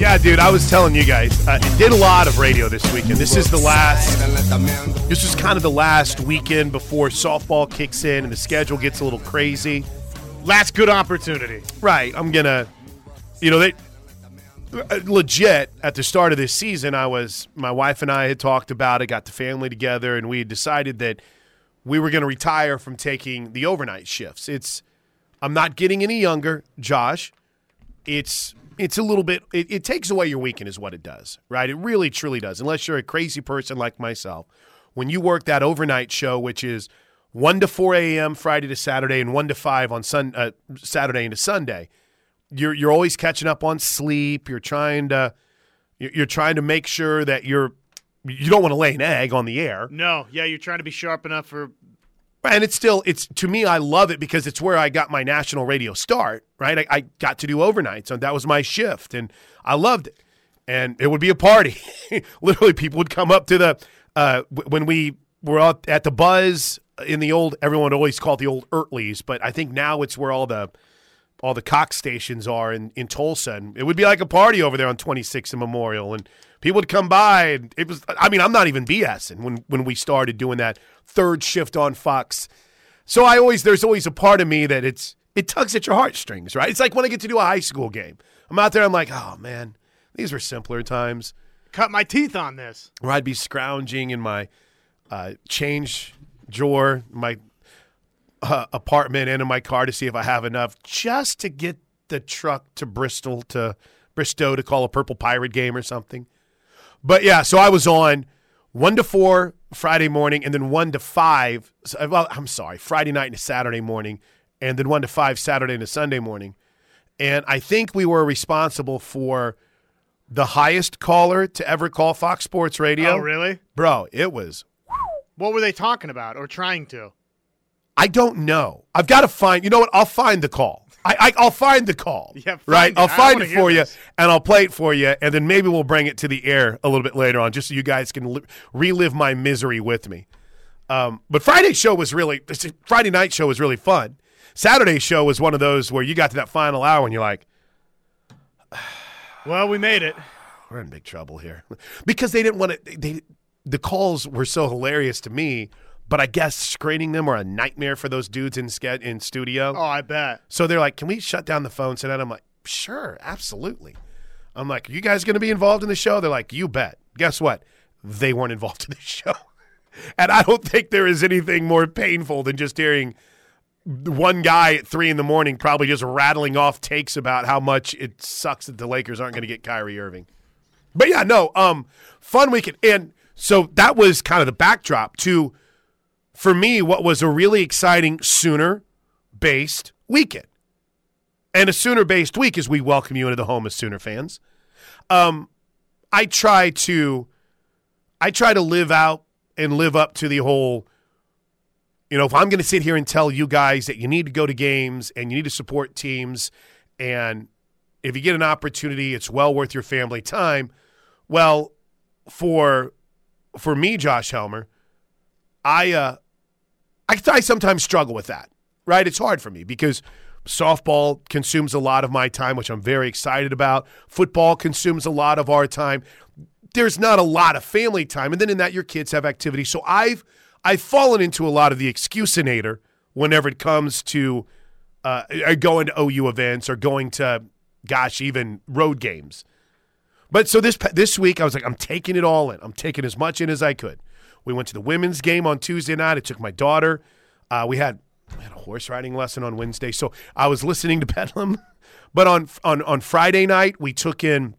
Yeah, dude, I was telling you guys, uh, did a lot of radio this weekend. This is the last. This is kind of the last weekend before softball kicks in and the schedule gets a little crazy. Last good opportunity. Right. I'm gonna, you know, they uh, legit at the start of this season. I was my wife and I had talked about it, got the family together, and we had decided that we were going to retire from taking the overnight shifts. It's I'm not getting any younger, Josh. It's it's a little bit it, it takes away your weekend is what it does right? It really truly does unless you're a crazy person like myself. When you work that overnight show which is 1 to 4 a.m friday to saturday and 1 to 5 on sun, uh, saturday into sunday you're, you're always catching up on sleep. You're trying to you're trying to make sure that you're you don't want to lay an egg on the air. No, yeah, you're trying to be sharp enough for. And it's still it's to me i love it because it's where i got my national radio start right? I, I got to do overnights and that was my shift and i loved it. And it would be a party. Literally people would come up to the uh, when we were out at the buzz in the old everyone always called the old Ertleys, but i think now it's where all the all the Cox stations are in, in Tulsa. And it would be like a party over there on 26th and Memorial. And people would come by. And it was, I mean, I'm not even BSing when, when we started doing that third shift on Fox. So I always, there's always a part of me that it's, it tugs at your heartstrings, right? It's like when I get to do a high school game. I'm out there, I'm like, oh man, these were simpler times Cut my teeth on this. where I'd be scrounging in my uh, change drawer, my uh, apartment, and in my car to see if I have enough just to get the truck to Bristol to Bristow to call a Purple Pirate game or something. But yeah, so I was on one to four Friday morning, and then one to five. Well, I'm sorry, Friday night and Saturday morning, and then one to five Saturday and Sunday morning. And I think we were responsible for the highest caller to ever call Fox Sports Radio. Oh, really? Bro, it was. What were they talking about or trying to? I don't know. I've got to find. You know what? I'll find the call. I, I I'll find the call. Yeah, right. it. I'll find it for you, and I'll play it for you, and then maybe we'll bring it to the air a little bit later on, just so you guys can li- relive my misery with me. Um, but Friday's show was really Friday night show was really fun. Saturday's show was one of those where you got to that final hour and you're like, Well, we made it. we're in big trouble here because they didn't want to. They the calls were so hilarious to me, but I guess screening them were a nightmare for those dudes in ske- in studio. Oh, I bet. So they're like, "Can we shut down the phone tonight?" I'm like, "Sure, absolutely." I'm like, "Are you guys going to be involved in the show?" They're like, "You bet." Guess what? They weren't involved in the show, and I don't think there is anything more painful than just hearing one guy at three in the morning probably just rattling off takes about how much it sucks that the Lakers aren't going to get Kyrie Irving. But yeah, no, um, fun weekend, and so that was kind of the backdrop to, for me, what was a really exciting Sooner based weekend. And a Sooner based week as we welcome you into the home of Sooner fans. Um, I try to, I try to live out and live up to the whole. You know, if I'm going to sit here and tell you guys that you need to go to games and you need to support teams, and if you get an opportunity, it's well worth your family time. Well, for for me, Josh Helmer, I uh, I, I sometimes struggle with that. Right, it's hard for me because softball consumes a lot of my time, which I'm very excited about. Football consumes a lot of our time. There's not a lot of family time, and then in that your kids have activities. So I've I've fallen into a lot of the excusinator whenever it comes to uh, going to OU events or going to, gosh, even road games. But so this this week, I was like, I'm taking it all in. I'm taking as much in as I could. We went to the women's game on Tuesday night. I took my daughter. Uh, we had we had a horse riding lesson on Wednesday, so I was listening to Bedlam. But on on on Friday night, we took in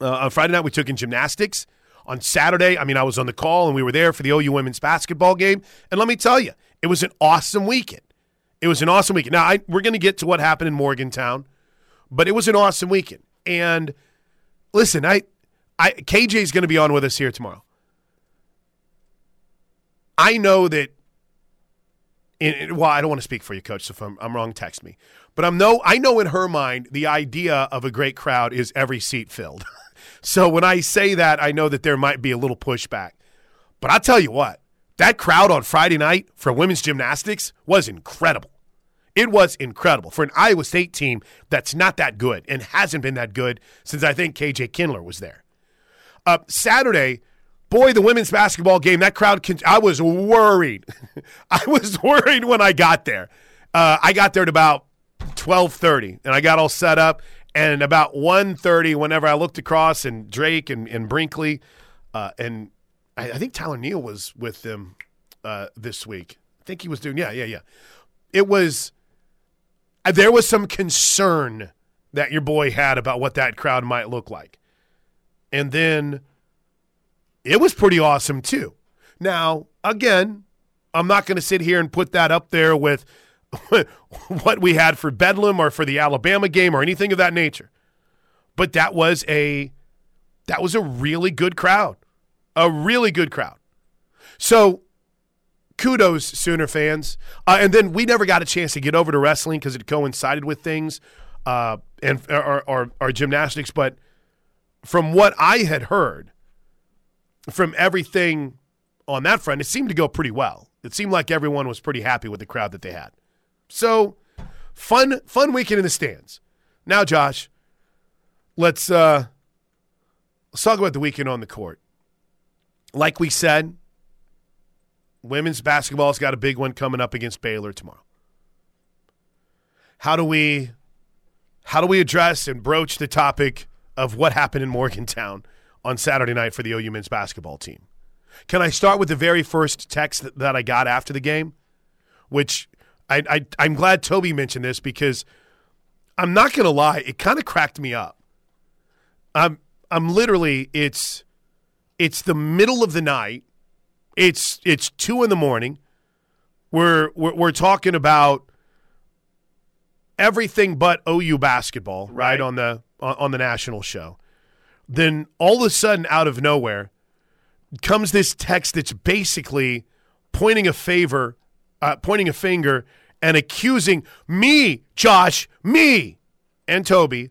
uh, on Friday night we took in gymnastics. On Saturday, I mean, I was on the call and we were there for the OU women's basketball game. And let me tell you, it was an awesome weekend. It was an awesome weekend. Now I, we're going to get to what happened in Morgantown, but it was an awesome weekend. And listen, I, I is going to be on with us here tomorrow. I know that. In, well, I don't want to speak for you, Coach. So if I'm, I'm wrong, text me. But I'm no, I know in her mind the idea of a great crowd is every seat filled. so when I say that, I know that there might be a little pushback. But I'll tell you what, that crowd on Friday night for women's gymnastics was incredible. It was incredible for an Iowa State team that's not that good and hasn't been that good since I think KJ Kindler was there. Uh, Saturday, boy, the women's basketball game, that crowd, con- I was worried. I was worried when I got there. Uh, I got there at about 1230 and I got all set up. And about 1.30, whenever I looked across and Drake and, and Brinkley, uh, and I, I think Tyler Neal was with them uh, this week. I think he was doing, yeah, yeah, yeah. It was, uh, there was some concern that your boy had about what that crowd might look like. And then it was pretty awesome too. Now, again, I'm not going to sit here and put that up there with what we had for Bedlam or for the Alabama game or anything of that nature. But that was a that was a really good crowd. A really good crowd. So kudos, Sooner fans. Uh, and then we never got a chance to get over to wrestling because it coincided with things uh, and or, or, or gymnastics. But from what I had heard, from everything on that front, it seemed to go pretty well. It seemed like everyone was pretty happy with the crowd that they had. So fun, fun weekend in the stands. Now, Josh, let's uh, let's talk about the weekend on the court. Like we said, women's basketball's got a big one coming up against Baylor tomorrow. How do we how do we address and broach the topic of what happened in Morgantown on Saturday night for the OU men's basketball team? Can I start with the very first text that, that I got after the game, which I, I I'm glad Toby mentioned this because I'm not gonna lie, it kind of cracked me up. I'm I'm literally it's it's the middle of the night. It's it's two in the morning. We're we're, we're talking about everything but OU basketball, right, Right. on the on, on the national show. Then all of a sudden, out of nowhere, comes this text that's basically pointing a favor, uh, pointing a finger, and accusing me, Josh, me, and Toby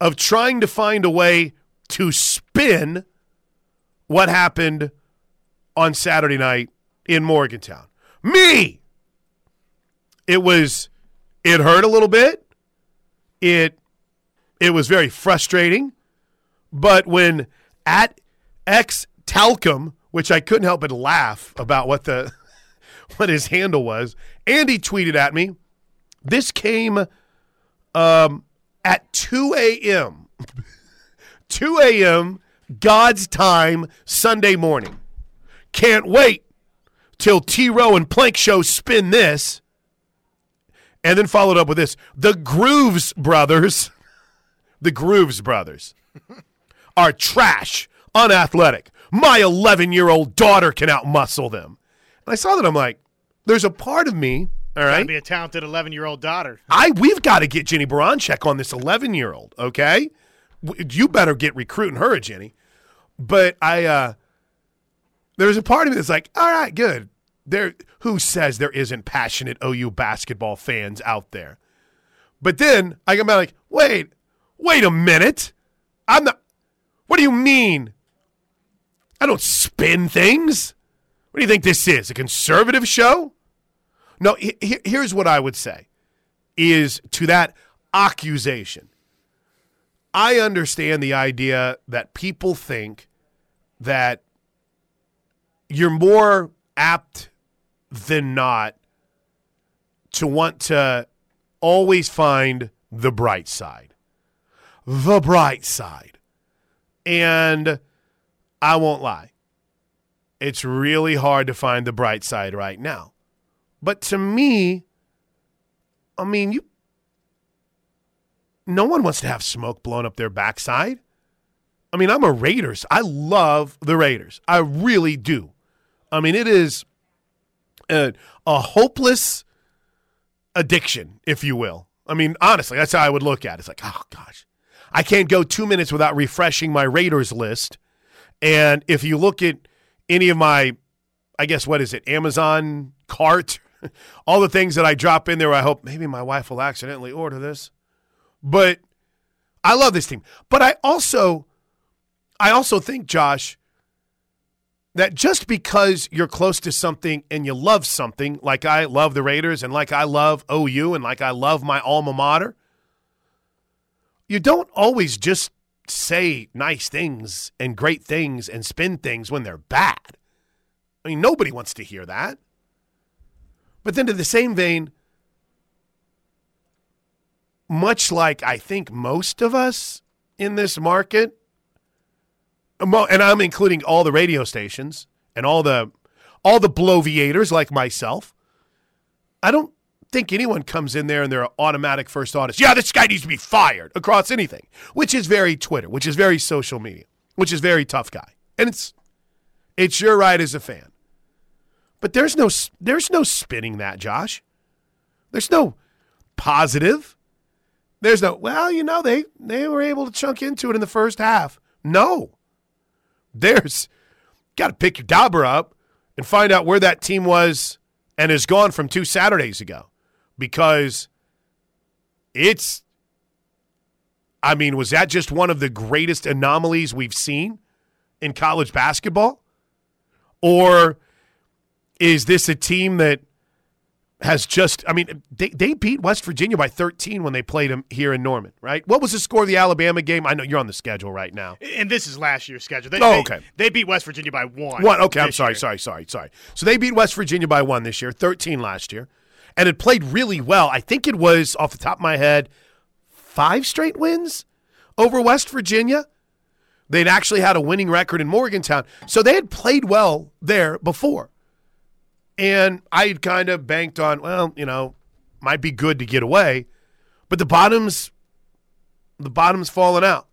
of trying to find a way to spin what happened on Saturday night in Morgantown. Me! It was, it hurt a little bit. It, it was very frustrating. But when at X Talcum, which I couldn't help but laugh about what the what his handle was, Andy tweeted at me. This came um, at 2 a.m. 2 a.m. God's time Sunday morning. Can't wait till T Row and Plank Show spin this. And then followed up with this The Groves Brothers, the Groves Brothers are trash, unathletic. My 11 year old daughter can outmuscle them. And I saw that. I'm like, there's a part of me, all Gotta be a talented 11 year old daughter. I we've got to get Jennie Baranczyk on this 11 year old. Okay, you better get recruiting her, Jenny. But I, uh there's a part of me that's like, all right, good. There, who says there isn't passionate OU basketball fans out there? But then I come back like, wait, wait a minute. I'm not. What do you mean? I don't spin things. What do you think this is? A conservative show? No. he- he- here's what I would say is to that accusation. I understand the idea that people think that you're more apt than not to want to always find the bright side. The bright side. And I won't lie. It's really hard to find the bright side right now. But to me, I mean, you no one wants to have smoke blown up their backside. I mean, I'm a Raiders. I love the Raiders. I really do. I mean, it is a, a hopeless addiction, if you will. I mean, honestly, that's how I would look at it. It's like, oh gosh, I can't go two minutes without refreshing my Raiders list. And if you look at any of my, I guess, what is it, Amazon cart, all the things that I drop in there, I hope maybe my wife will accidentally order this. But I love this team. But I also, I also think, Josh, that just because you're close to something and you love something, like I love the Raiders and like I love OU and like I love my alma mater, you don't always just say nice things and great things and spin things when they're bad. I mean, nobody wants to hear that. But then, to the same vein, much like I think most of us in this market, and I'm including all the radio stations and all the all the bloviators like myself. I don't think anyone comes in there and they're automatic first audits. Yeah, this guy needs to be fired across anything, which is very Twitter, which is very social media, which is very tough guy, and it's it's your right as a fan. But there's no there's no spinning that, Josh. There's no positive. There's no well, you know they they were able to chunk into it in the first half. No, there's got to pick your dauber up and find out where that team was and is gone from two Saturdays ago because it's I mean, was that just one of the greatest anomalies we've seen in college basketball? Or is this a team that has just, I mean, they, they beat West Virginia by 13 when they played them here in Norman, right? What was the score of the Alabama game? I know you're on the schedule right now. And this is last year's schedule. They, oh, okay. They, they, beat West Virginia by one. One, okay, I'm sorry, year. sorry, sorry, sorry. So they beat West Virginia by one this year, 13 last year, and it played really well. I think it was, off the top of my head, five straight wins over West Virginia. They'd actually had a winning record in Morgantown. So they had played well there before. And I had kind of banked on, well, you know, might be good to get away, but the bottom's the bottom's falling out,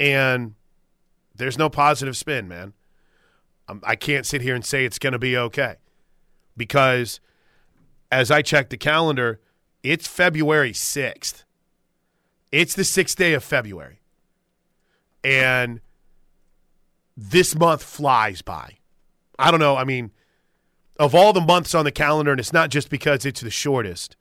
and there's no positive spin, man. I'm, I can not sit here and say it's going to be okay because as I check the calendar, it's February 6th. It's the sixth day of February. And this month flies by. I don't know. I mean, of all the months on the calendar, and it's not just because it's the shortest,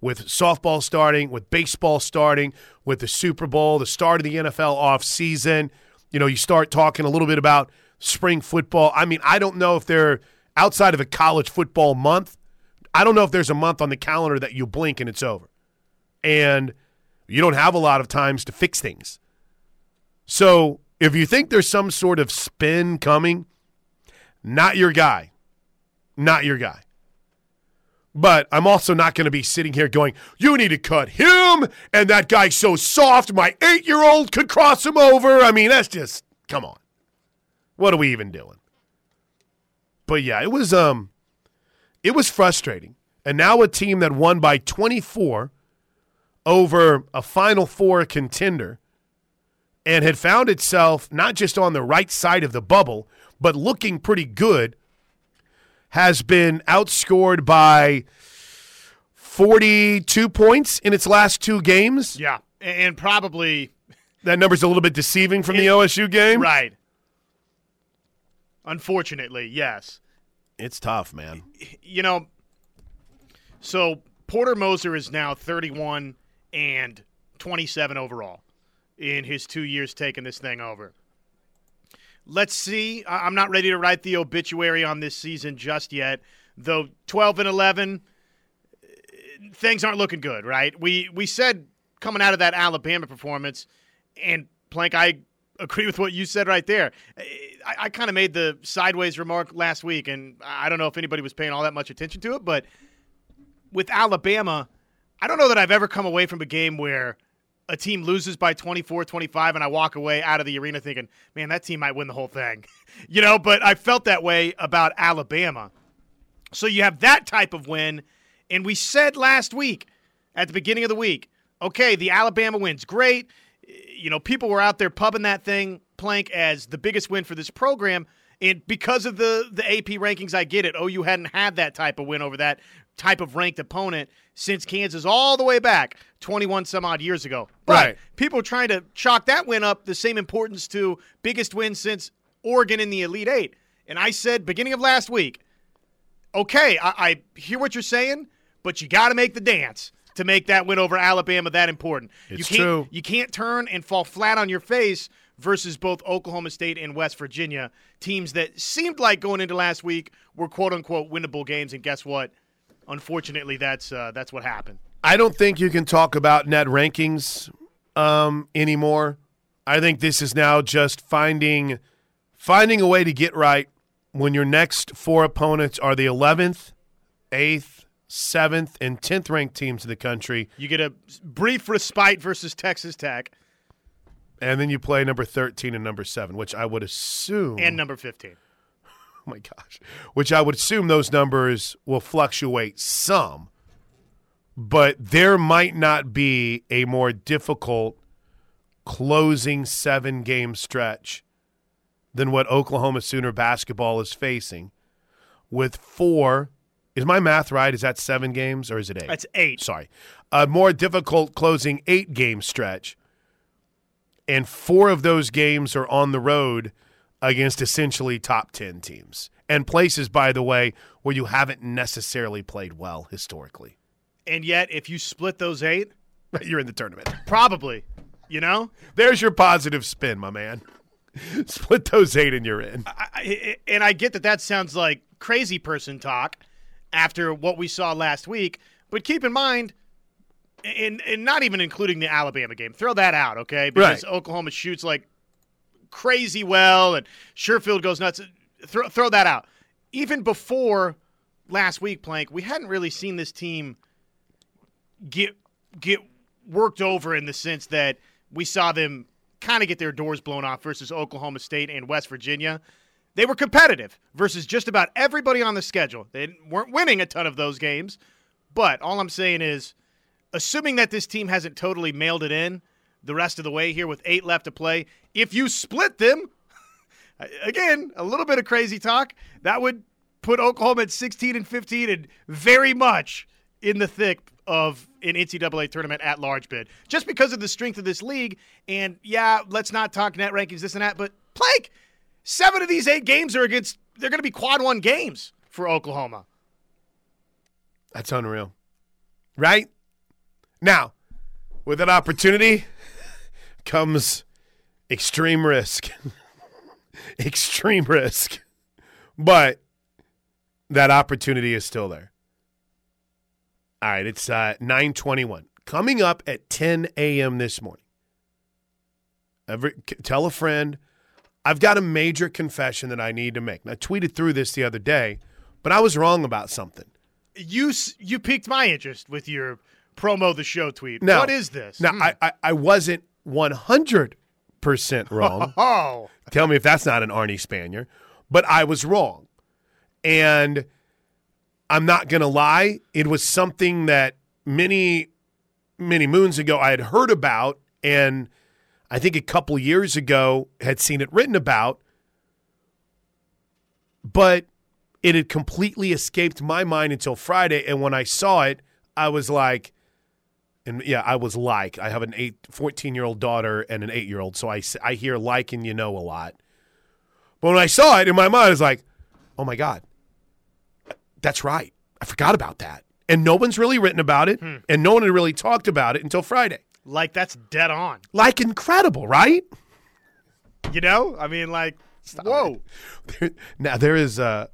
with softball starting, with baseball starting, with the Super Bowl, the start of the NFL off season, you know, you start talking a little bit about spring football. I mean, I don't know if they're outside of a college football month. I don't know if there's a month on the calendar that you blink and it's over. And you don't have a lot of times to fix things. So if you think there's some sort of spin coming, not your guy not your guy. But I'm also not going to be sitting here going, you need to cut him, and that guy's so soft, my eight year old could cross him over. I mean, that's just, come on. What are we even doing? But yeah, it was um it was frustrating. And now a team that won by 24 over a Final Four contender and had found itself not just on the right side of the bubble, but looking pretty good has been outscored by 42 points in its last two games. Yeah, and probably that number's a little bit deceiving from it, the OSU game. Right. Unfortunately, yes. It's tough, man. You know, so Porter Moser is now 31 and 27 overall in his two years taking this thing over. Let's see. I'm not ready to write the obituary on this season just yet, though 12 and 11 things aren't looking good, right? We we said coming out of that Alabama performance and Plank I agree with what you said right there. I, I kind of made the sideways remark last week, and I don't know if anybody was paying all that much attention to it, but with Alabama, I don't know that I've ever come away from a game where a team loses by 24, 25, and I walk away out of the arena thinking, man, that team might win the whole thing. you know, but I felt that way about Alabama. So you have that type of win. And we said last week, at the beginning of the week, okay, the Alabama wins. Great. You know, people were out there pubbing that thing, Plank, as the biggest win for this program. And because of the, the AP rankings, I get it. Oh, you hadn't had that type of win over that type of ranked opponent since Kansas all the way back 21 some odd years ago. But right. people trying to chalk that win up the same importance to biggest win since Oregon in the Elite Eight. And I said beginning of last week, okay, I, I hear what you're saying, but you got to make the dance to make that win over Alabama that important. It's you can't, true. You can't turn and fall flat on your face versus both Oklahoma State and West Virginia, teams that seemed like going into last week were quote unquote winnable games. And guess what? Unfortunately, that's uh, that's what happened. I don't think you can talk about net rankings um, anymore. I think this is now just finding finding a way to get right when your next four opponents are the 11th, 8th, 7th, and 10th ranked teams in the country. You get a brief respite versus Texas Tech. And then you play number 13 and number 7, which I would assume. And number 15. Oh my gosh. Which I would assume those numbers will fluctuate some, but there might not be a more difficult closing seven game stretch than what Oklahoma Sooner basketball is facing with four. Is my math right? Is that seven games or is it eight? That's eight. Sorry. A more difficult closing eight game stretch. And four of those games are on the road against essentially top 10 teams and places, by the way, where you haven't necessarily played well historically. And yet, if you split those eight, you're in the tournament. Probably. You know? There's your positive spin, my man. Split those eight and you're in. I, I, and I get that that sounds like crazy person talk after what we saw last week, but keep in mind, and, and not even including the Alabama game, throw that out, okay? Because Right. Oklahoma shoots like crazy well and Sherfield goes nuts. Throw, throw that out. Even before last week, Plank, we hadn't really seen this team get get worked over in the sense that we saw them kind of get their doors blown off versus Oklahoma State and West Virginia. They were competitive versus just about everybody on the schedule. They weren't winning a ton of those games, but all I'm saying is, assuming that this team hasn't totally mailed it in the rest of the way here with eight left to play, if you split them, again, a little bit of crazy talk, that would put Oklahoma at 16 and 15 and very much in the thick of an NCAA tournament at large bid. Just because of the strength of this league. And yeah, let's not talk net rankings, this and that, but Plank, seven of these eight games are against, they're going to be quad one games for Oklahoma. That's unreal. Right? Now, with that opportunity comes extreme risk. extreme risk. But that opportunity is still there. All right, it's uh, 921. Coming up at 10 a.m. this morning. Every, tell a friend. I've got a major confession that I need to make. And I tweeted through this the other day, but I was wrong about something. You you piqued my interest with your promo the show tweet. Now- what is this? Now, Hmm. I, I, I wasn't 100% wrong. oh, Tell me if that's not an Arnie Spanier. But I was wrong. And I'm not going to lie. It was something that many, many moons ago I had heard about. And I think a couple years ago had seen it written about. But it had completely escaped my mind until Friday. And when I saw it, I was like, and yeah, I was like, I have an eight, 14 year old daughter and an eight year old. So I, I hear like and you know a lot. But when I saw it in my mind, I was like, oh my God, that's right. I forgot about that. And no one's really written about it. And no one had really talked about it until Friday. like that's dead on. Like incredible, right? You know, I mean, like, whoa. There- now there is uh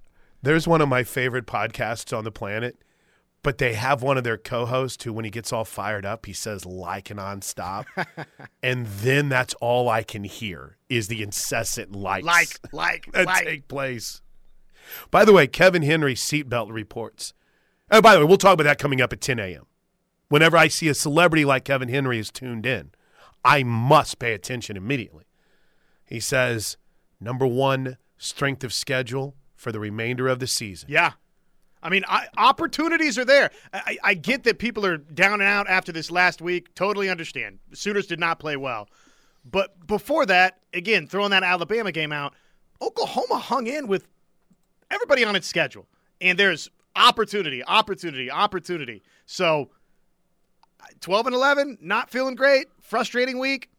there's one of my favorite podcasts on the planet, but they have one of their co-hosts who, when he gets all fired up, he says like and nonstop, and then that's all I can hear is the incessant likes Like, like, that like. take place. By the way, Kevin Henry seatbelt reports. Oh, by the way, we'll talk about that coming up at 10 a.m. Whenever I see a celebrity like Kevin Henry is tuned in, I must pay attention immediately. He says, number one, strength of schedule for the remainder of the season. Yeah. I mean, I, opportunities are there. I, I get that people are down and out after this last week. Totally understand. Sooners did not play well. But before that, again, throwing that Alabama game out, Oklahoma hung in with everybody on its schedule. And there's opportunity, opportunity, opportunity. So 12 and 11, not feeling great, frustrating week.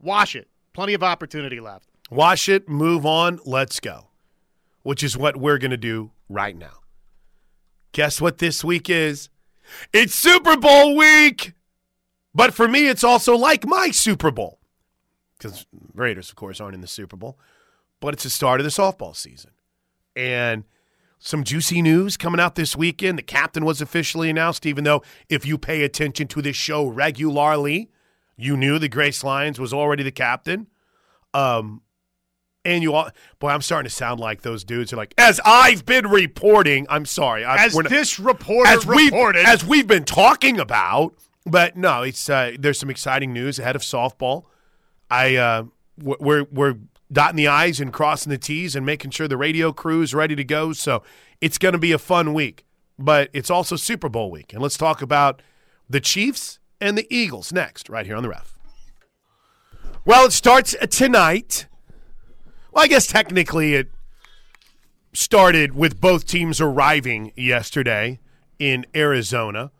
Wash it. Plenty of opportunity left. Wash it, move on, let's go, which is what we're going to do right now. Guess what this week is? It's Super Bowl week. But for me, it's also like my Super Bowl. because Raiders, of course, aren't in the Super Bowl, but it's the start of the softball season. And some juicy news coming out this weekend. The captain was officially announced, even though if you pay attention to this show regularly, you knew the Grace Lyons was already the captain. Um, and you all, boy, I'm starting to sound like those dudes are like, as I've been reporting. I'm sorry, I, As not- this reporter as we've reported, as we've been talking about. But no, it's uh, there's some exciting news ahead of softball. I uh, we're we're dotting the i's and crossing the t's and making sure the radio crew is ready to go. So it's going to be a fun week. But it's also Super Bowl week, and let's talk about the Chiefs and the Eagles next, right here on the ref. Well, it starts tonight. Well, I guess technically it started with both teams arriving yesterday in Arizona.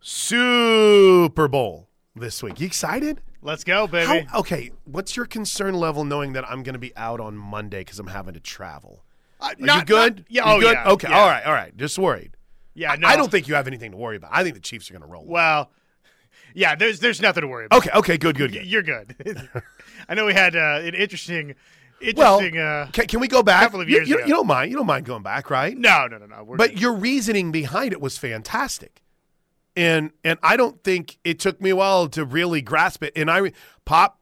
Super Bowl this week. You excited? let's go, baby. How, okay, what's your concern level knowing that I'm going to be out on Monday because I'm having to travel? Uh, Are not- you good? not- yeah. You oh good? yeah. Okay. yeah. All right. All right. Just worried. Yeah. I- No. I don't think you have anything to worry about. I think the Chiefs are going to roll. Well, yeah. There's there's nothing to worry about. okay. Okay. Good. Good. Good. You're good. I know we had uh, an interesting, Well, interesting. uh, can, can we go back? couple of You- years you, ago. you don't mind. You don't mind going back, right? no, no, no, no. But good. your reasoning behind it was fantastic. And and I don't think it took me a while to really grasp it. And I pop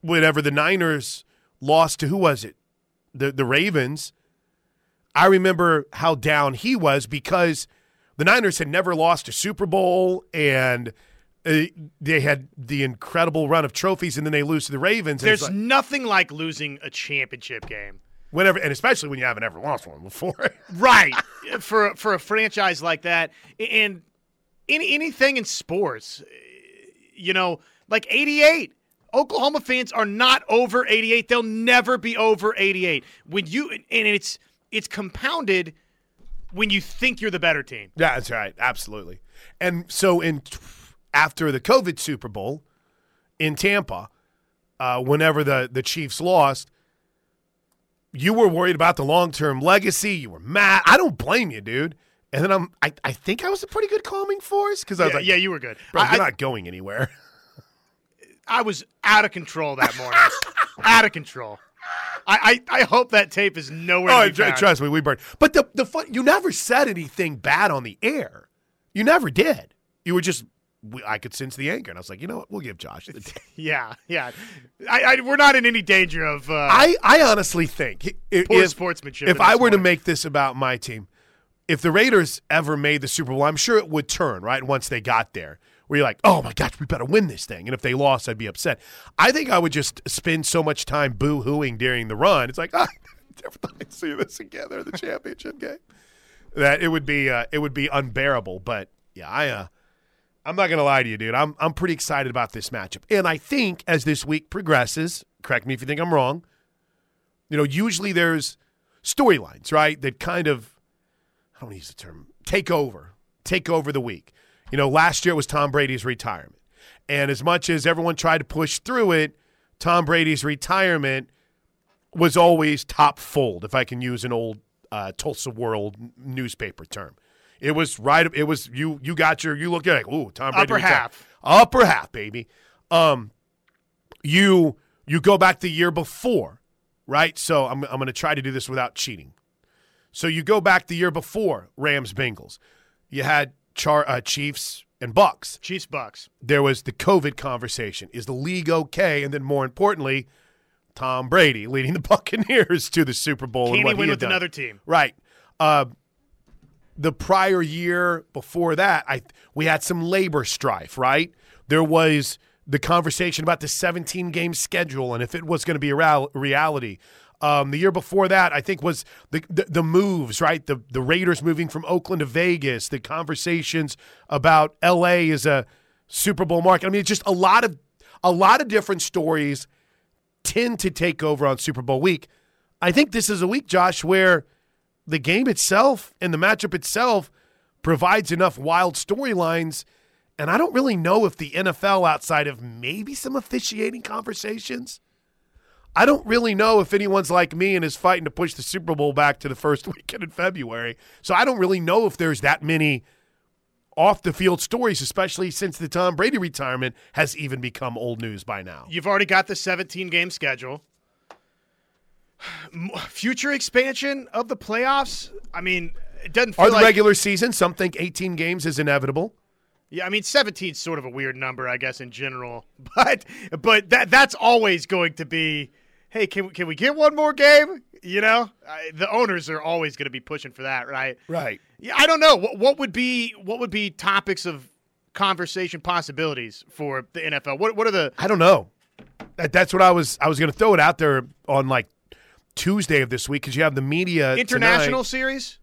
whenever the Niners lost to who was it? The the Ravens. I remember how down he was because the Niners had never lost a Super Bowl and Uh, they had the incredible run of trophies and then they lose to the Ravens. and there's like- nothing like losing a championship game. whenever and especially when you haven't ever lost one before. right for for a franchise like that and any anything in sports you know like 88 Oklahoma fans are not over 88 they'll never be over 88 when you and it's it's compounded when you think you're the better team Yeah, that's right. Absolutely. And so in after the COVID Super Bowl in Tampa, uh, whenever the the Chiefs lost, you were worried about the long term legacy. You were mad. I don't blame you, dude. And then I'm I, I think I was a pretty good calming force because I was yeah, like, yeah you were good bro, I, you're not going anywhere. I was out of control that morning out of control I, I, I hope that tape is nowhere oh, tr- trust me, we burned. But the the fun, you never said anything bad on the air. You never did. You were just. We- I could sense the anger, and I was like, you know what? We'll give Josh the yeah yeah I, I, we're not in any danger of uh, I, I honestly think i- poor if, sportsmanship if I were to make this about my team, if the Raiders ever made the Super Bowl, I'm sure it would turn right once they got there. Where you're like, oh my gosh, we better win this thing. And if they lost, I'd be upset. I think I would just spend so much time boo hooing during the run. It's like, ah, never thought I'd see this together, the championship game. That it would be uh, it would be unbearable. But yeah, I uh, I'm not gonna lie to you, dude. I'm I'm pretty excited about this matchup, and I think as this week progresses, correct me if you think I'm wrong. You know, usually there's storylines, right? That kind of I don't use the term take over, take over the week. You know, last year it was Tom Brady's retirement, and as much as everyone tried to push through it, Tom Brady's retirement was always top fold, if I can use an old uh, Tulsa World newspaper term. It was right. It was you. You got your. You look at. Like, ooh, Tom Brady. Upper retired. half. Upper half, baby. Um, you you go back the year before, right? So I'm I'm going to try to do this without cheating. So you go back the year before Rams Bengals. You had Char uh, Chiefs and Bucks. Chiefs Bucks. There was the COVID conversation. Is the league okay? And then more importantly, Tom Brady leading the Buccaneers to the Super Bowl. Can he win with done. another team? Right. Uh, the prior year before that, I we had some labor strife. Right. There was the conversation about the 17 game schedule and if it was going to be a real- reality. Um, the year before that, I think was the, the the moves. Right. The the Raiders moving from Oakland to Vegas. The conversations about L.A. as a Super Bowl market. I mean, it's just a lot of a lot of different stories tend to take over on Super Bowl week. I think this is a week, Josh, where the game itself and the matchup itself provides enough wild storylines. And I don't really know if the NFL, outside of maybe some officiating conversations, I don't really know if anyone's like me and is fighting to push the Super Bowl back to the first weekend in February. So I don't really know if there's that many off the field stories, especially since the Tom Brady retirement, has even become old news by now. You've already got the 17 game schedule. Future expansion of the playoffs. I mean, it doesn't feel Or the like regular season, some think 18 games is inevitable. Yeah, I mean 17 is sort of a weird number, I guess, in general. But but that that's always going to be. Hey, can we, can we get one more game? You know, I, the owners are always going to be pushing for that, right? Right. Yeah, I don't know what, what would be what would be topics of conversation possibilities for the NFL. What what are the I don't know. That, that's what I was. I was going to throw it out there on like Tuesday of this week because you have the media international tonight. series?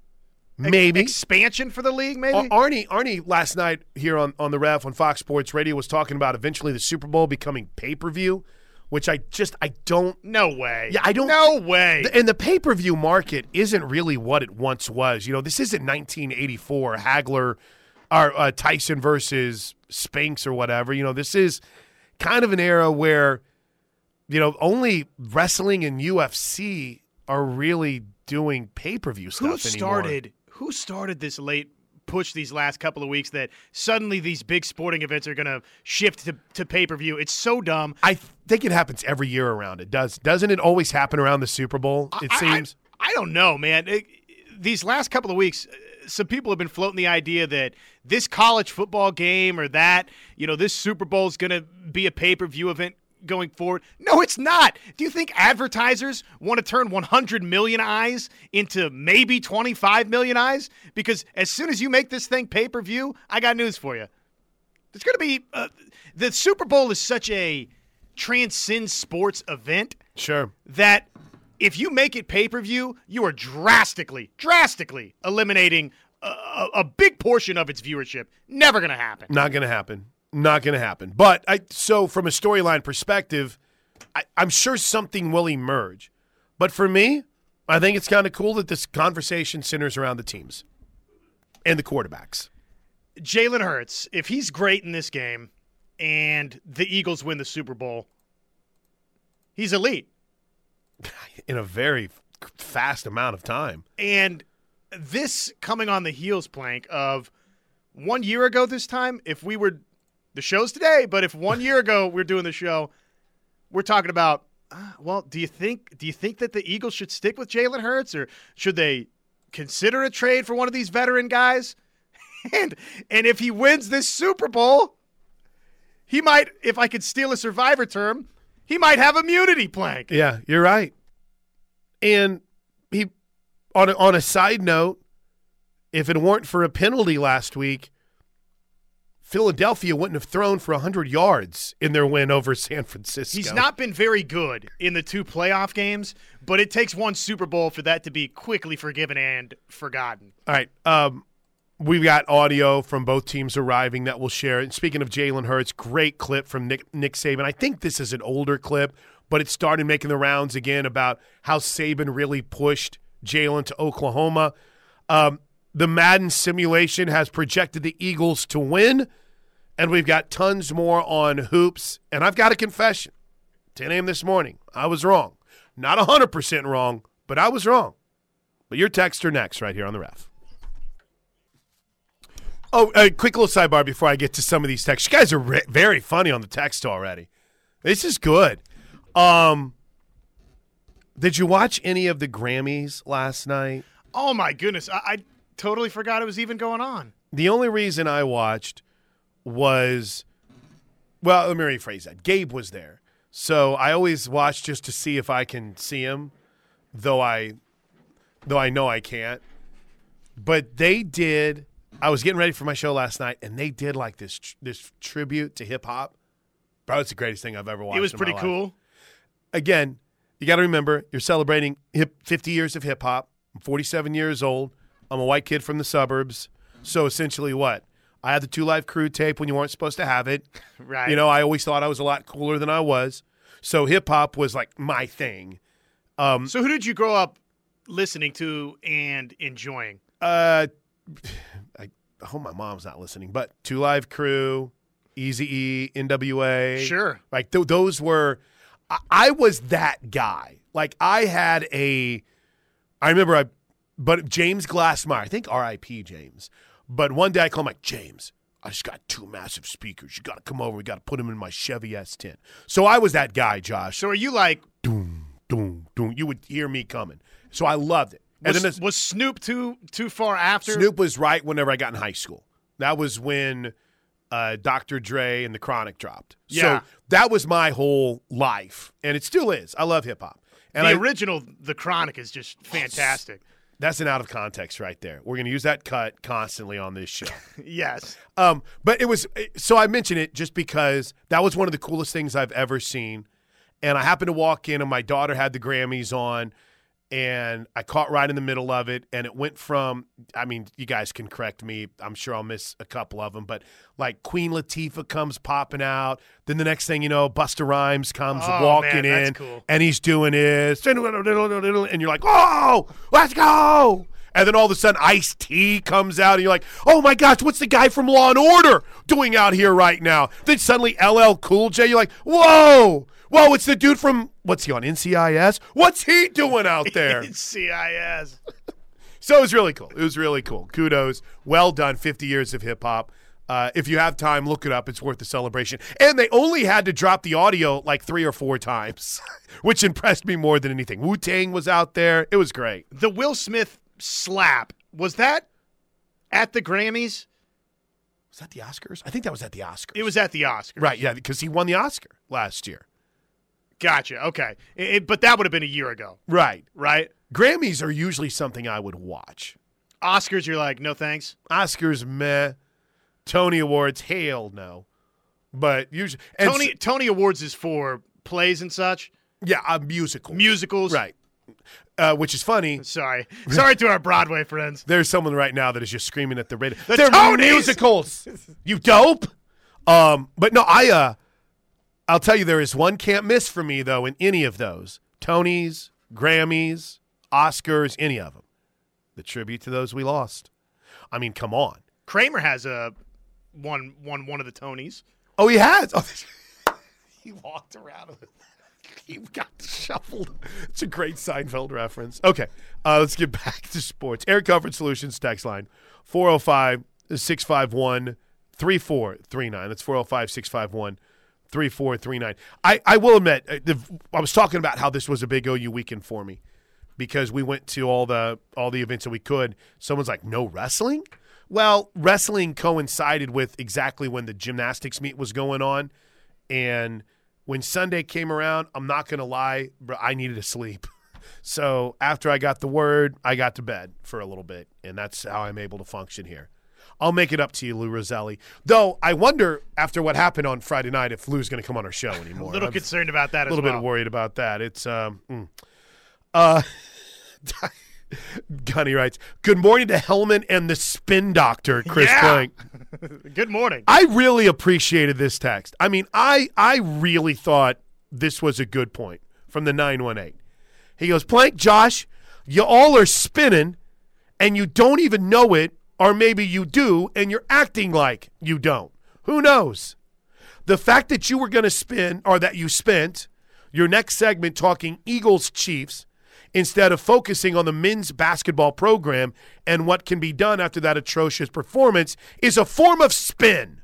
maybe. expansion for the league, maybe. Ar- Arnie, Arnie, last night here on, on the ref on Fox Sports Radio was talking about eventually the Super Bowl becoming pay per view, which I just I don't. no way. Yeah, I don't- No way. And the pay per view market isn't really what it once was. You know, this isn't 1984 Hagler or uh, Tyson versus Spinks or whatever. You know, this is kind of an era where you know only wrestling and UFC are really doing pay per view stuff who anymore. started who started this late push these last couple of weeks that suddenly these big sporting events are going to shift to, to pay-per-view it's so dumb I think it happens every year around it. Does doesn't it always happen around the Super Bowl? It I- seems. I, I don't know man It- these last couple of weeks some people have been floating the idea that this college football game or that you know this super bowl is going to be a pay-per-view event going forward no it's not do you think advertisers want to turn 100 million eyes into maybe 25 million eyes because as soon as you make this thing pay-per-view i got news for you It's going to be uh, the super bowl is such a transcend sports event Sure. that if you make it pay per view, you are drastically, drastically eliminating a, a, a big portion of its viewership. Never going to happen. Not going to happen. Not going to happen. But I so from a storyline perspective, I, I'm sure something will emerge. But for me, I think it's kind of cool that this conversation centers around the teams and the quarterbacks. Jalen Hurts, if he's great in this game and the Eagles win the Super Bowl, he's elite. in a very fast amount of time. And this coming on the heels plank of one year ago this time, if we were the show's today, but if one year ago we're doing the show, we're talking about uh, well, do you think do you think that the Eagles should stick with Jalen Hurts or should they consider a trade for one of these veteran guys? And and if he wins this Super Bowl, he might if I could steal a survivor term, he might have immunity plank. Yeah, you're right. And he on a, on a side note, if it weren't for a penalty last week, Philadelphia wouldn't have thrown for 100 yards in their win over San Francisco. He's not been very good in the two playoff games, but it takes one Super Bowl for that to be quickly forgiven and forgotten. All right. Um, we've got audio from both teams arriving that we'll share. And speaking of Jalen Hurts, great clip from Nick, Nick Saban. I think this is an older clip, but it started making the rounds again about how Saban really pushed Jalen to Oklahoma. Um, the Madden simulation has projected the Eagles to win, and we've got tons more on hoops. And I've got a confession 10 a.m. this morning. I was wrong. Not 100% wrong, but I was wrong. But your texts are next, right here on the ref. Oh, a quick little sidebar before I get to some of these texts. You guys are re- very funny on the text already. This is good. Um, did you watch any of the Grammys last night? Oh my goodness, I, I totally forgot it was even going on. The only reason I watched was, well, let me rephrase that. Gabe was there, so I always watch just to see if I can see him, though I, though I know I can't. But they did. I was getting ready for my show last night, and they did like this this tribute to hip hop. Bro, it's the greatest thing I've ever watched. It was pretty life. cool. Again, you got to remember you're celebrating hip 50 years of hip hop. I'm 47 years old. I'm a white kid from the suburbs. So essentially, what? I had the Two Live Crew tape when you weren't supposed to have it. Right. You know, I always thought I was a lot cooler than I was. So hip hop was like my thing. Um, So who did you grow up listening to and enjoying? uh, I hope my mom's not listening, but Two Live Crew, Easy E, NWA. Sure. Like th- those were, I-, I was that guy. Like I had a, I remember I, but James Glassmeyer, I think R.I.P. James, But one day I call him like James. I just got two massive speakers. You got to come over. We got to put them in my Chevy S10. So I was that guy, Josh. So are you like Doom, doom, doom. You would hear me coming. So I loved it. And was, then was Snoop too too far after? Snoop was right whenever I got in high school. That was when uh, Dr. Dre and the Chronic dropped. Yeah. So that was my whole life, and it still is. I love hip hop. And the I, original The Chronic is just fantastic. That's an out of context right there. We're going to use that cut constantly on this show. yes. Um, but it was so I mention it just because that was one of the coolest things I've ever seen. And I happened to walk in, and my daughter had the Grammys on, and I caught right in the middle of it. And it went from, I mean, you guys can correct me. I'm sure I'll miss a couple of them, but like Queen Latifah comes popping out. Then the next thing you know, Busta Rhymes comes Oh, walking man, in, cool. and he's doing his, and you're like, oh, let's go. And then all of a sudden, Ice T comes out, and you're like, "Oh my gosh, what's the guy from Law and Order doing out here right now?" Then suddenly, LL Cool J, you're like, "Whoa, whoa, it's the dude from what's he on NCIS? What's he doing out there?" NCIS. So it was really cool. It was really cool. Kudos, well done. 50 years of hip hop. Uh, if you have time, look it up. It's worth the celebration. And they only had to drop the audio like three or four times, which impressed me more than anything. Wu Tang was out there. It was great. The Will Smith slap was that at the Grammys? Was that the Oscars? I think that was at the Oscars. It was at the Oscars. Right, yeah, because he won the Oscar last year. Gotcha. Okay. It- but that would have been a year ago, Right. right? Grammys are usually something I would watch. Oscars, you're like, no thanks. Oscars, meh. Tony Awards, hell no. But usually, Tony Tony Awards is for plays and such, yeah, a musical, musicals. right? Uh, which is funny. Sorry, sorry to our Broadway friends. There's someone right now that is just screaming at the radio. The They're Tonys! musicals. you dope. Um, but no, I uh, I'll tell you, there is one can't miss for me though in any of those Tonys, Grammys, Oscars, any of them. The tribute to those we lost. I mean, come on. Kramer has a one one one of the Tonys. Oh, he has. Oh, he walked around with. It. He got shuffled. It's a great Seinfeld reference. Okay, uh, let's get back to sports. Air Comfort Solutions text line 405 651 3439. That's 405 651 3439. I I will admit, uh, I was talking about how this was a big OU weekend for me because we went to all the all the events that we could. Someone's like, "No wrestling?" Well, wrestling coincided with exactly when the gymnastics meet was going on, and when Sunday came around, I'm not going to lie, but I needed to sleep. So after I got the word, I got to bed for a little bit, and that's how I'm able to function here. I'll make it up to you, Lou Rosselli. Though I wonder after what happened on Friday night if Lou's going to come on our show anymore. A little I'm- concerned about that a little well. bit worried about that. It's um, mm. uh, Gunny writes, "Good morning to Hellman and the Spin Doctor, Chris Yeah. Plank." Good morning. I really appreciated this text. I mean, I I really thought this was a good point from the nine one eight. He goes, "Plank, Josh, you all are spinning, and you don't even know it, or maybe you do, and you're acting like you don't. Who knows?" the fact that you were going to spin or that you spent your next segment talking Eagles Chiefs instead of focusing on the men's basketball program and what can be done after that atrocious performance is a form of spin.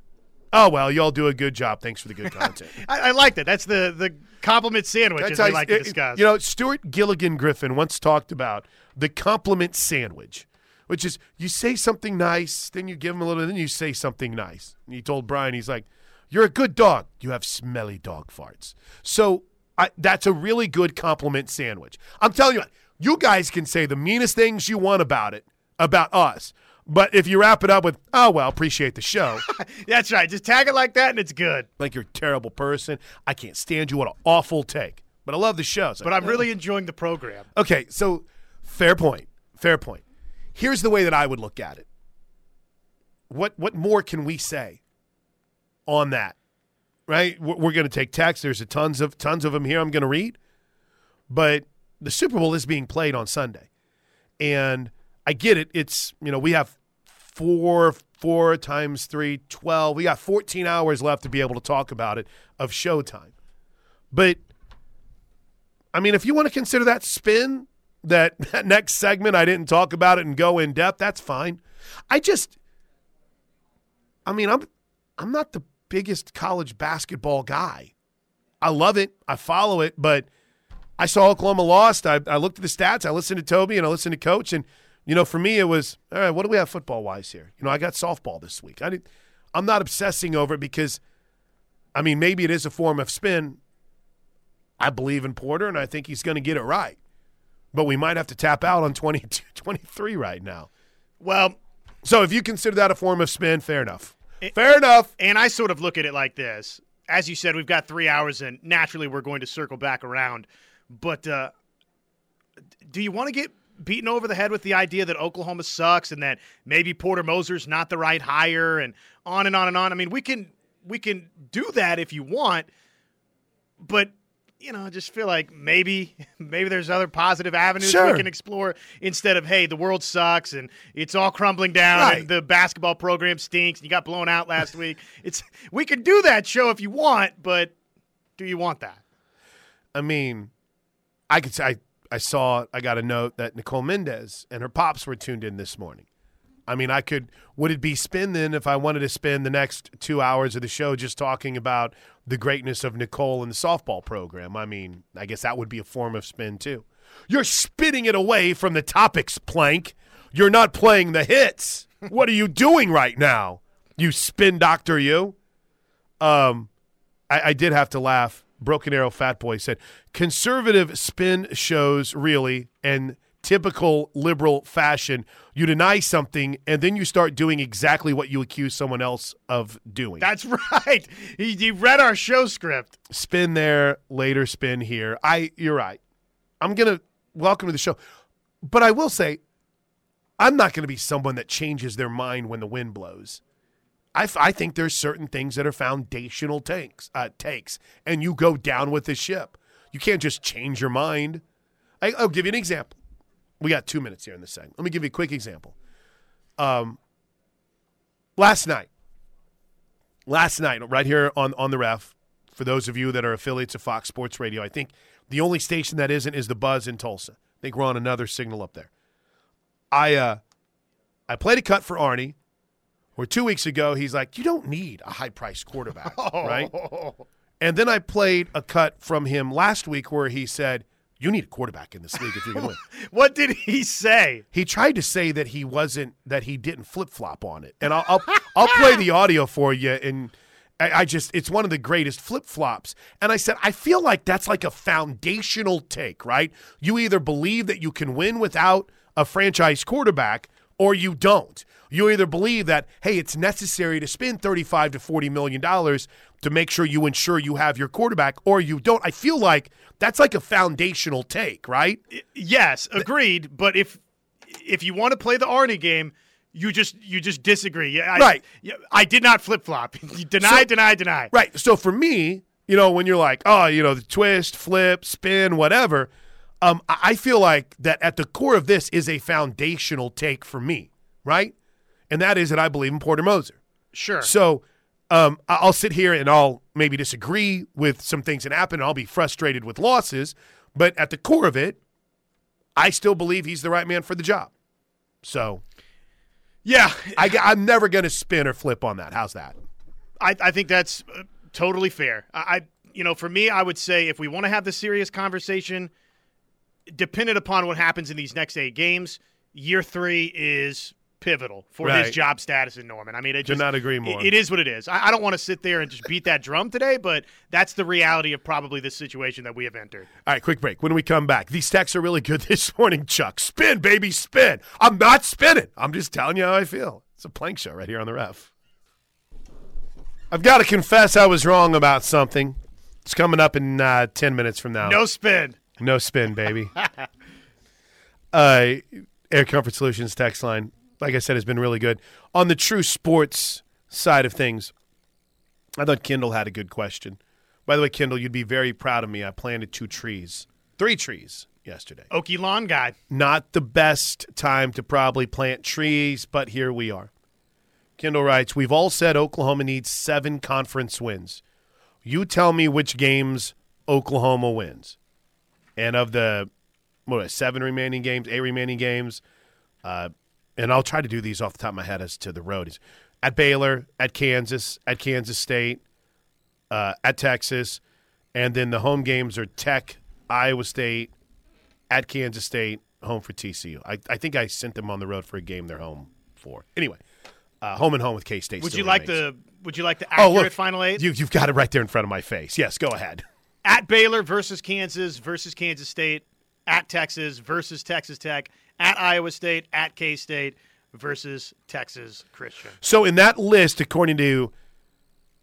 Oh well, y'all do a good job. Thanks for the good content. I, I like that. That's the the compliment sandwich, as you- like to it- discuss. You know, Stewart Gilligan Griffin once talked about the compliment sandwich, which is you say something nice, then you give him a little, then you say something nice. And he told Brian, he's like, "You're a good dog. You have smelly dog farts." So I, that's a really good compliment sandwich. I'm telling you, what, you guys can say the meanest things you want about it, about us. But if you wrap it up with, oh, well, appreciate the show, That's right. Just tag it like that, and it's good. like you're a terrible person. I can't stand you. What an awful take. But I love the show. It's But I'm really enjoying the program. Okay, so fair point. Fair point. Here's the way that I would look at it. What what more can we say on that? Right? We're, going to take text. There's a tons of tons of them here. I'm going to read, but the Super Bowl is being played on Sunday, and I get it. It's you know we have four four times three twelve. We got 14 hours left to be able to talk about it of showtime, but I mean, if you want to consider that spin, that, that next segment I didn't talk about it and go in depth, that's fine. I just I mean, I'm I'm not the biggest college basketball guy. I love it. I follow it, but I saw Oklahoma lost. I, I looked at the stats. I listened to Toby and I listened to Coach, and you know, for me, it was all right. What do we have football wise here? You know, I got softball this week. I did, I'm not obsessing over it because, I mean, maybe it is a form of spin. I believe in Porter, and I think he's going to get it right. But we might have to tap out on 22, 23 right now. Well, so if you consider that a form of spin, fair enough. It, fair enough. And I sort of look at it like this. As you said, we've got three hours, and naturally we're going to circle back around. But uh, do you want to get beaten over the head with the idea that Oklahoma sucks and that maybe Porter Moser's not the right hire and on and on and on? I mean, we can we can do that if you want, but you know, I just feel like maybe maybe there's other positive avenues sure. we can explore instead of hey, the world sucks and it's all crumbling down right. and the basketball program stinks and you got blown out last week. It's we can do that show if you want, but do you want that? I mean, I could say I, I saw I got a note that Nicole Mendes and her pops were tuned in this morning. I mean, I could. Would it be spin then if I wanted to spend the next two hours of the show just talking about the greatness of Nicole and the softball program? I mean, I guess that would be a form of spin too. You're spinning it away from the topics, Plank. You're not playing the hits. what are you doing right now? You spin doctor, you. Um, I, I did have to laugh. Broken Arrow Fat Boy said, conservative spin shows really and typical liberal fashion, you deny something and then you start doing exactly what you accuse someone else of doing. That's right. He, he read our show script. Spin there, later spin here. I you're right. I'm going to welcome to the show. But I will say I'm not going to be someone that changes their mind when the wind blows. I, f- I think there's certain things that are foundational takes, uh, takes, and you go down with the ship. You can't just change your mind. I, I'll give you an example. We got two minutes here in this segment. Let me give you a quick example. Um, last night, last night, right here on on the ref, for those of you that are affiliates of Fox Sports Radio, I think the only station that isn't is the Buzz in Tulsa. I think we're on another signal up there. I uh, I played a cut for Arnie. Where two weeks ago he's like, "You don't need a high priced quarterback, right?" And then I played a cut from him last week where he said, you need a quarterback in this league if you're going to win. what did he say? He tried to say that he wasn't that he didn't flip flop on it, and I'll I'll, I'll play the audio for you. And I, I just it's one of the greatest flip flops. And I said I feel like that's like a foundational take, right? You either believe that you can win without a franchise quarterback, or you don't. You either believe that hey, it's necessary to spend thirty-five to forty million dollars to make sure you ensure you have your quarterback, or you don't. I feel like that's like a foundational take, right? Yes, agreed. But if if you want to play the Arnie game, you just you just disagree. Yeah, I, right. I did not flip flop. deny, So- deny, deny. Right. So for me, you know, when you're like, oh, you know, the twist, flip, spin, whatever, um, I feel like that at the core of this is a foundational take for me, right? And that is that I believe in Porter Moser. Sure. So um, I'll sit here and I'll maybe disagree with some things that happen. And I'll be frustrated with losses, but at the core of it, I still believe he's the right man for the job. So yeah, I, I'm never going to spin or flip on that. How's that? I, I think that's uh, totally fair. I, I, you know, for me, I would say if we want to have the serious conversation, dependent upon what happens in these next eight games, year three is pivotal for Right. his job status in Norman. I mean, Could just, not agree more. it- is what it is. I, I don't want to sit there and just beat that drum today, but that's the reality of probably the situation that we have entered. All right, quick break. When we come back, these texts are really good this morning, Chuck. Spin, baby, spin. I'm not spinning. I'm just telling you how I feel. It's a plank show right here on the ref. I've got to confess I was wrong about something. It's coming up in uh, 10 minutes from now. No spin. No spin, baby. uh, Air Comfort Solutions text line, like I said, has been really good. On the true sports side of things, I thought Kendall had a good question. By the way, Kendall, you'd be very proud of me. I planted two trees, three trees yesterday. Okie lawn guy. Not the best time to probably plant trees, but here we are. Kendall writes, We've all said Oklahoma needs seven conference wins. You tell me which games Oklahoma wins. And of the what, seven remaining games, eight remaining games, uh, and I'll try to do these off the top of my head as to the road. Is at Baylor, at Kansas, at Kansas State, uh, at Texas, and then the home games are Tech, Iowa State, at Kansas State, home for TCU. I, I think I sent them on the road for a game they're home for. Anyway, uh, home and home with K State. Would you like the Would you like the Oh, accurate look, final eight? You, you've got it right there in front of my face. Yes, go ahead. at Baylor versus Kansas versus Kansas State, at Texas versus Texas Tech, at Iowa State, at K State versus Texas Christian. So in that list, according to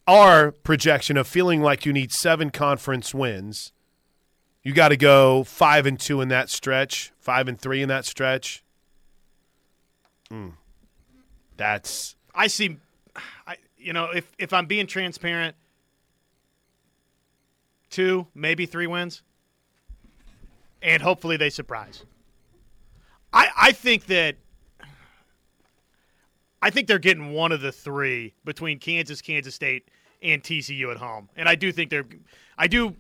our projection of feeling like you need seven conference wins, you got to go five and two in that stretch, five and three in that stretch. Hmm. That's I see. I you know if if I'm being transparent, two maybe three wins, and hopefully they surprise. I I think that. I think they're getting one of the three between Kansas, Kansas State, and TCU at home, and I do think they're. I do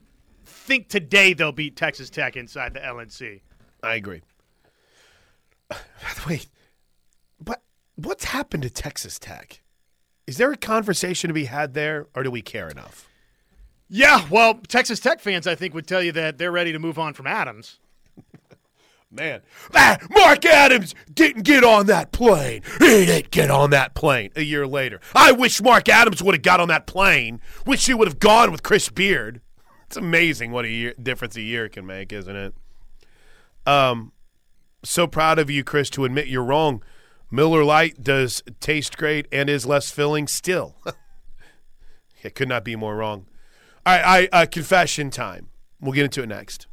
think today they'll beat Texas Tech inside the LNC. I agree. Wait, what what's happened to Texas Tech? Is there a conversation to be had there, or do we care enough? Yeah, well, Texas Tech fans, I think, would tell you that they're ready to move on from Adams. Man, ah, Mark Adams didn't get on that plane. He didn't get on that plane. A year later, I wish Mark Adams would have got on that plane. Wish he would have gone with Chris Beard. It's amazing what a year, difference a year can make, isn't it? Um, so proud of you, Chris, to admit you're wrong. Miller Lite does taste great and is less filling still. it could not be more wrong. All right, I uh, confession time. We'll get into it next.